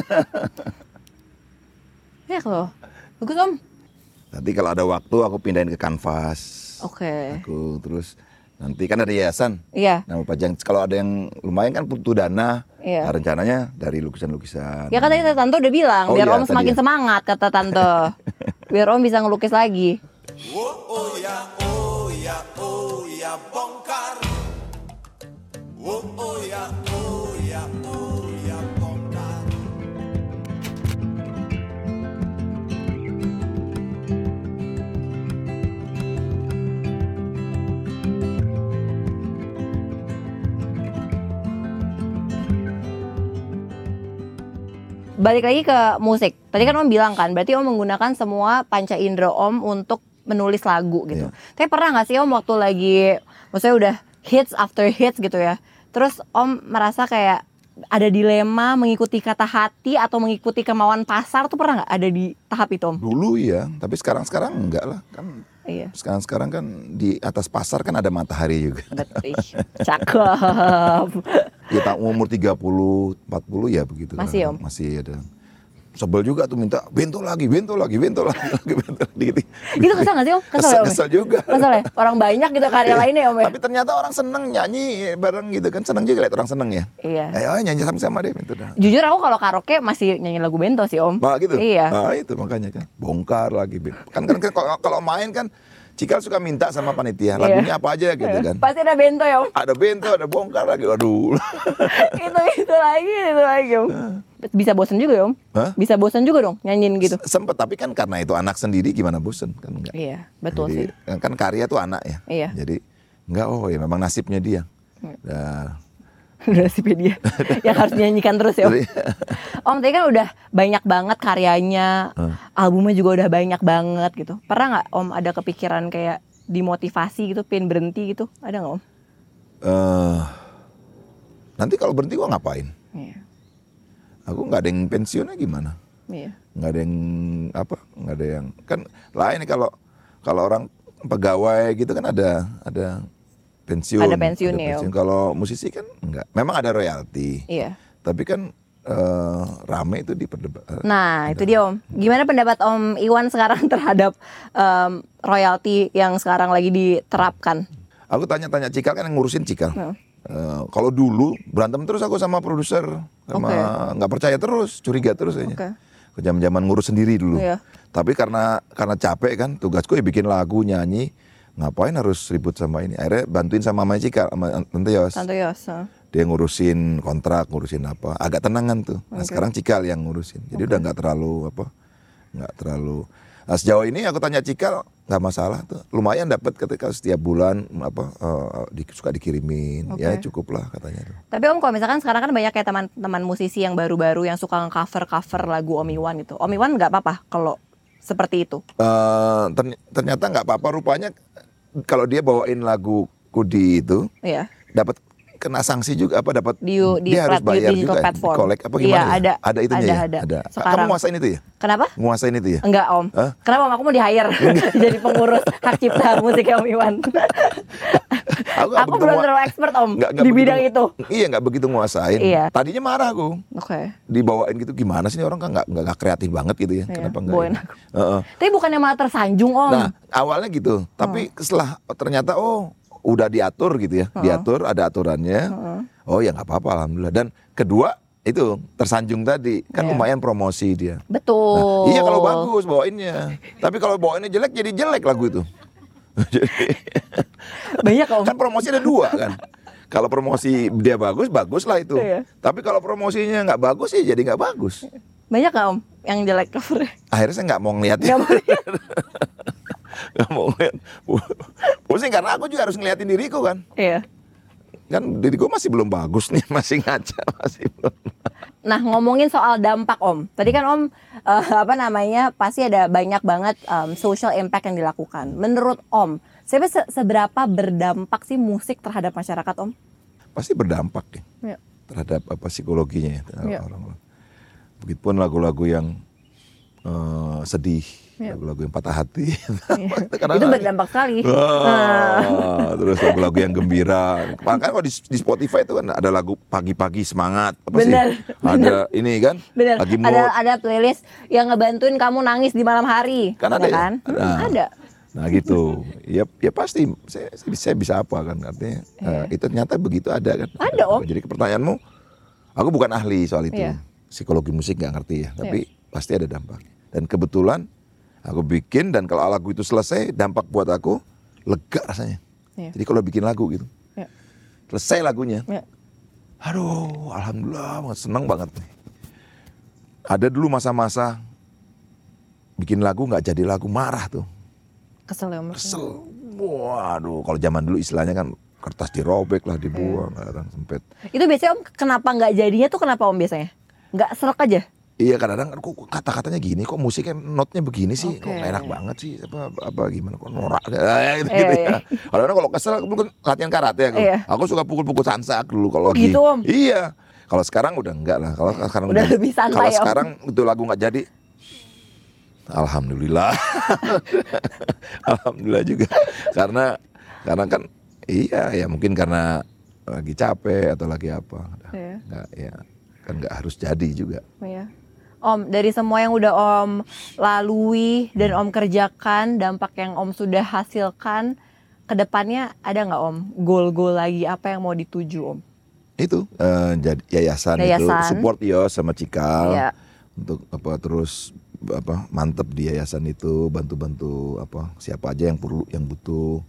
C: Ya loh. Bagus Om.
B: Nanti kalau ada waktu aku pindahin ke kanvas.
C: Oke.
B: Aku terus nanti kan ada yayasan.
C: Iya.
B: Nah, pajang kalau ada yang lumayan kan butuh dana.
C: Iya.
B: Nah, rencananya dari lukisan-lukisan.
C: Ya kan tadi Tante udah bilang,
B: Oh
C: biar
B: iya,
C: Om semakin
B: ya.
C: semangat kata Tante. *laughs* biar Om bisa ngelukis lagi.
A: Oh ya, oh ya, oh ya bongkar. Oh oh ya, oh ya,
C: Balik lagi ke musik. Tadi kan Om bilang kan, berarti Om menggunakan semua panca indera Om untuk menulis lagu gitu.
B: Iya.
C: Tapi pernah nggak sih Om waktu lagi, maksudnya udah hits after hits gitu ya. Terus Om merasa kayak ada dilema mengikuti kata hati atau mengikuti kemauan pasar tuh pernah nggak ada di tahap itu Om?
B: Dulu ya, tapi sekarang-sekarang enggak lah. Kan
C: Iya.
B: sekarang-sekarang kan di atas pasar kan ada matahari juga.
C: Betul. *laughs* Cakep.
B: Ya tak umur 30, 40 ya begitu.
C: Masih,
B: kadang-kadang.
C: Om?
B: Masih ada. Sebel juga tuh minta bento lagi, bento lagi, bento lagi, *laughs* lagi bento lagi. Gitu.
C: Itu kesel nggak sih Om? Kesel, ya, Om?
B: Kesel juga.
C: Kesel ya? Orang banyak gitu karya lainnya ya Om ya?
B: Tapi ternyata orang seneng nyanyi bareng gitu kan. Seneng juga lihat orang seneng ya.
C: Iya.
B: Ayo nyanyi sama-sama deh. Bento dah.
C: Jujur aku kalau karaoke masih nyanyi lagu Bento sih Om.
B: Nah gitu.
C: Iya.
B: Nah itu makanya kan. Bongkar lagi. Bento. Kan kan, kan kalau main kan Cikal suka minta sama panitia. Lagunya apa aja gitu kan. *laughs*
C: Pasti ada Bento ya Om.
B: Ada bento, ada bongkar lagi. Waduh. *laughs*
C: itu itu lagi itu lagi Om. Bisa bosen juga ya Om.
B: Hah?
C: Bisa bosen juga dong nyanyiin gitu.
B: Sempet tapi kan karena itu anak sendiri gimana bosen kan enggak.
C: Iya betul
B: Jadi,
C: sih.
B: Kan karya tuh anak ya.
C: Iya.
B: Jadi enggak oh ya memang nasibnya dia. Nah, *laughs*
C: Udah si dia *laughs* yang harus dinyanyikan terus ya Om.
B: jadi,
C: Om tadi kan udah banyak banget karyanya, albumnya juga udah banyak banget gitu. Pernah nggak Om ada kepikiran kayak dimotivasi gitu, pengen berhenti gitu? Ada nggak Om?
B: eh, nanti kalau berhenti gua ngapain?
C: Iya.
B: Aku nggak ada yang pensiunnya gimana?
C: Iya.
B: nggak ada yang apa nggak ada yang kan lain kalau kalau orang pegawai gitu kan ada ada pensiun
C: Ada pensiunnya, ya, Om.
B: kalau musisi kan enggak memang ada royalti
C: Iya.
B: tapi kan eh, rame itu di perdebat
C: Nah, itu dia Om. Gimana pendapat Om Iwan sekarang *laughs* terhadap em, royalti yang sekarang lagi diterapkan?
B: aku tanya-tanya Cikal kan yang ngurusin Cikal
C: Hmm.
B: Eh, kalau dulu berantem terus aku sama produser sama nggak percaya terus curiga terus aja ke zaman-zaman ngurus sendiri dulu
C: Iya.
B: tapi karena karena capek kan tugasku ya bikin lagu nyanyi ngapain harus ribut sama ini? Akhirnya bantuin sama Mama Cika sama Tante Yos.
C: Tante Yos.
B: dia ngurusin kontrak ngurusin apa. Agak tenangan tuh. Nah sekarang Cikal yang ngurusin. Jadi udah nggak terlalu apa nggak terlalu. Nah sejauh ini aku tanya Cikal nggak masalah tuh, lumayan dapat ketika setiap bulan apa eh, di- suka dikirimin, ya
C: Oke.
B: cukup lah katanya tuh.
C: Tapi Om kalau misalkan sekarang kan banyak kayak teman-teman musisi yang baru-baru yang suka cover-cover lagu Om Iwan gitu. Om Iwan nggak apa-apa kalau seperti itu.
B: Eh, terny- ternyata nggak apa-apa. Rupanya kalau dia bawain lagu Kudi itu
C: Iya.
B: dapat kena sanksi juga apa dapat
C: Di di,
B: dia harus
C: di
B: bayar
C: digital
B: juga ya?
C: platform.
B: kolek apa
C: Iya,
B: gimana ya?
C: ada.
B: ada itunya
C: ada,
B: ya
C: ada.
B: ada
C: Sekarang.
B: kamu nguasain itu ya
C: Kenapa?
B: nguasain itu ya
C: Enggak Om.
B: Hah?
C: Kenapa Om? Aku mau di hire *laughs* *laughs* jadi pengurus hak cipta musik Om Iwan. *laughs*
B: Aku
C: aku belum terlalu expert Om
B: nggak- nggak
C: di
B: begitu-
C: bidang itu.
B: iya nggak begitu nguasain
C: Iya.
B: tadinya marah aku
C: Oke.
B: dibawain gitu gimana sih orang kan nggak nggak kreatif banget gitu ya
C: Iya,
B: kenapa nggak
C: bawain
B: ini?
C: aku.
B: Heeh.
C: Tapi bukannya malah tersanjung Om.
B: nah awalnya gitu tapi setelah ternyata oh udah diatur gitu ya diatur ada aturannya oh ya nggak apa-apa alhamdulillah dan kedua itu tersanjung tadi kan
C: Iya.
B: lumayan promosi dia
C: Betul.
B: Nah, iya kalau bagus bawainnya tapi kalau bawainnya jelek jadi jelek lagu itu *laughs* jadi
C: Banyak Om.
B: kan promosi ada dua kan kalau promosi dia bagus bagus lah itu
C: Iya.
B: tapi kalau promosinya nggak bagus ya jadi nggak bagus
C: Banyak gak Om yang jelek cover?
B: akhirnya saya nggak mau ngeliat
C: Nggak mau lihat. *laughs*
B: nggak mau ngeliat pusing karena aku juga harus ngeliatin diriku kan
C: Iya.
B: kan diriku masih belum bagus nih *laughs* masih ngaca masih belum
C: Nah ngomongin soal dampak Om, tadi kan Om eh, apa namanya pasti ada banyak banget em, social impact yang dilakukan. Menurut Om, sebenarnya se- seberapa berdampak sih musik terhadap masyarakat Om?
B: pasti berdampak ya
C: Ya.
B: terhadap apa psikologinya ya
C: Iya.
B: orang-orang begitupun lagu-lagu yang eh, sedih. Lagu-lagu yang patah hati *laughs* Kadang-
C: Itu berdampak sekali.
B: Ah, terus lagu-lagu yang gembira. Makanya kalau di, di Spotify itu kan ada lagu pagi-pagi semangat apa
C: Benar,
B: sih? Ada ini kan?
C: Bener,
B: Lagi mood.
C: ada ada playlist yang ngebantuin kamu nangis di malam hari.
B: Kan ada
C: ya
B: ya?
C: kan?
B: Ada.
C: Hmm, ada.
B: Nah gitu. Ya ya pasti saya, saya bisa apa kan artinya eh, itu ternyata begitu ada kan.
C: Iya. Ada, Om.
B: Jadi pertanyaanmu aku bukan ahli soal itu.
C: Iya.
B: Psikologi musik nggak ngerti ya, tapi pasti ada dampak. Dan kebetulan aku bikin dan kalau lagu itu selesai dampak buat aku lega rasanya.
C: Iya.
B: Jadi kalau bikin lagu gitu.
C: Iya.
B: Selesai lagunya.
C: Ya.
B: Aduh, alhamdulillah banget seneng banget nih. Ada dulu masa-masa bikin lagu nggak jadi lagu marah tuh.
C: Kesel ya Om.
B: Kesel. Waduh, kalau zaman dulu istilahnya kan kertas dirobek lah dibuang kadang sempet.
C: Itu biasanya Om kenapa nggak jadinya tuh kenapa Om biasanya? Nggak serak aja?
B: Iya kadang-kadang kok kata-katanya gini kok musiknya notnya begini sih kok
C: Oke.
B: nggak enak banget sih apa apa gimana kok norak *laughs* ya, gitu, gitu
C: Iya,
B: ya. Kadang-kadang kalau kesel aku kan latihan karate aku.
C: Iya.
B: Aku suka pukul-pukul sansak dulu kalau lagi.
C: Gitu, Om?
B: Iya. Kalau sekarang udah enggak lah. Kalau sekarang
C: Udah lebih santai,
B: Kalau
C: Om.
B: sekarang itu lagu nggak jadi Alhamdulillah. *laughs* Alhamdulillah juga. Karena karena kan iya ya mungkin karena lagi capek atau lagi apa.
C: Iya.
B: Nggak ya kan nggak harus jadi juga.
C: Iya. Om, dari semua yang udah Om lalui dan Om kerjakan, dampak yang Om sudah hasilkan, ke depannya ada nggak Om goal-goal lagi apa yang mau dituju Om?
B: itu eh, jadi yayasan, itu
C: Yayasan.
B: support Yos sama Cikal
C: Iya.
B: untuk apa terus apa mantep di yayasan itu bantu-bantu apa siapa aja yang perlu yang butuh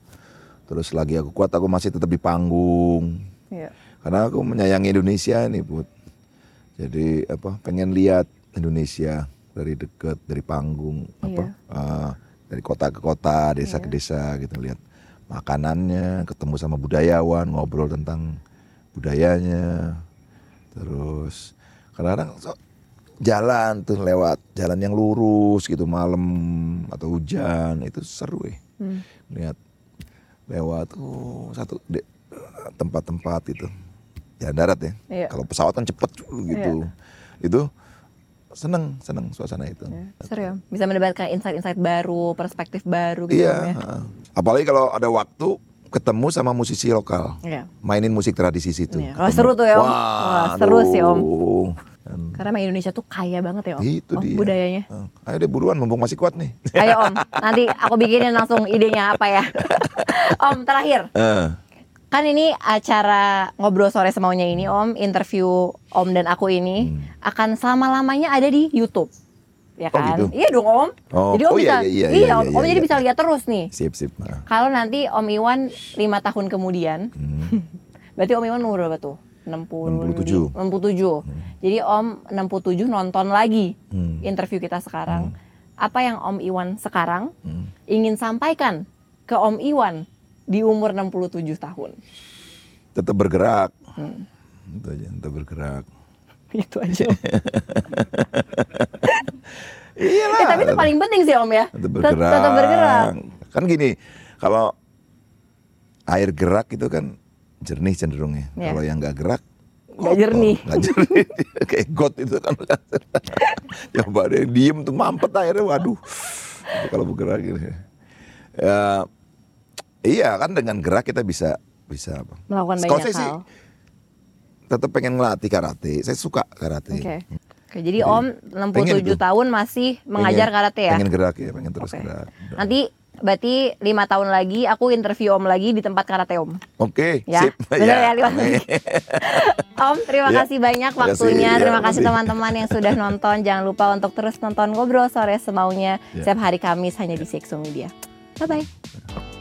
B: terus lagi aku kuat aku masih tetap di panggung
C: Iya.
B: karena aku menyayangi Indonesia nih put jadi apa pengen lihat Indonesia dari deket dari panggung apa eh, dari kota ke kota desa ke desa gitu lihat makanannya ketemu sama budayawan ngobrol tentang budayanya terus kadang-kadang so- jalan tuh lewat jalan yang lurus gitu malam atau hujan itu seru ya lihat lewat tuh satu de- tempat-tempat gitu jalan darat ya.
C: Iya.
B: kalau pesawat kan cepet gitu. Itu seneng seneng suasana itu
C: Seru ya, bisa mendapatkan insight-insight baru, perspektif baru gitu
B: iya
C: ya.
B: apalagi kalau ada waktu ketemu sama musisi lokal
C: Iya.
B: mainin musik tradisi situ
C: Iya. Wah, seru tuh ya, Om. Wah, seru sih, Om.
B: aduh.
C: Karena emang Indonesia tuh kaya banget ya Om,
B: itu
C: Om,
B: dia
C: budayanya.
B: Ayo deh buruan mumpung masih kuat nih
C: Ayo Om, nanti aku bikinin langsung idenya apa ya. *laughs* om, terakhir.
B: Eh,
C: Kan ini acara ngobrol sore semaunya ini Om, interview Om dan aku ini akan selama-lamanya ada di YouTube. Ya
B: Hmm. Oh,
C: kan?
B: gitu?
C: Iya dong Om.
B: Oh,
C: Jadi Om
B: oh, iya,
C: bisa
B: iya, iya, iya,
C: Om,
B: iya,
C: Om
B: iya,
C: jadi
B: iya.
C: bisa lihat terus nih.
B: sip sip Nah.
C: Kalau nanti Om Iwan lima tahun kemudian,
B: Hmm. *laughs*
C: berarti Om Iwan umur berapa tuh? 60
B: 67.
C: 67. Jadi Om 67 nonton lagi
B: Hmm.
C: interview kita sekarang. apa yang Om Iwan sekarang
B: Hmm.
C: ingin sampaikan ke Om Iwan di umur 67 tahun?
B: Tetap bergerak.
C: Hmm.
B: Itu aja, tetap bergerak. *laughs*
C: Itu aja. *laughs*
B: Iya
C: Eh, tapi itu paling penting sih Om ya.
B: tetap
C: Tet-
B: bergerak.
C: Tetap bergerak.
B: Kan gini, kalau air gerak itu kan jernih cenderungnya.
C: Iya.
B: Kalau yang nggak gerak
C: Nggak jernih.
B: nggak jernih. *laughs* Kayak got itu kan. Coba deh diem tuh mampet airnya, waduh. Itu kalau bergerak gitu. Ya, iya kan dengan gerak kita bisa bisa apa?
C: Melakukan banyak
B: saya sih
C: hal.
B: tetap pengen ngelatih karate. Saya suka karate.
C: Oke. Oke, jadi Om 67
B: itu.
C: tahun masih mengajar
B: Pengen-
C: karate ya?
B: Pengen gerak ya, pengen terus
C: Oke.
B: gerak.
C: Nanti berarti lima tahun lagi aku interview Om lagi di tempat karate Om.
B: Oke,
C: Ya,
B: sip. *laughs*
C: bener ya, lima *laughs* tahun
B: oke.
C: lagi. Om, terima
B: Ya.
C: kasih banyak
B: kasih,
C: waktunya.
B: ya,
C: terima
B: kasih
C: teman-teman yang sudah nonton. Jangan lupa untuk terus nonton ngobrol sore semaunya
B: Ya.
C: setiap hari Kamis hanya di Sexo Media. Bye bye.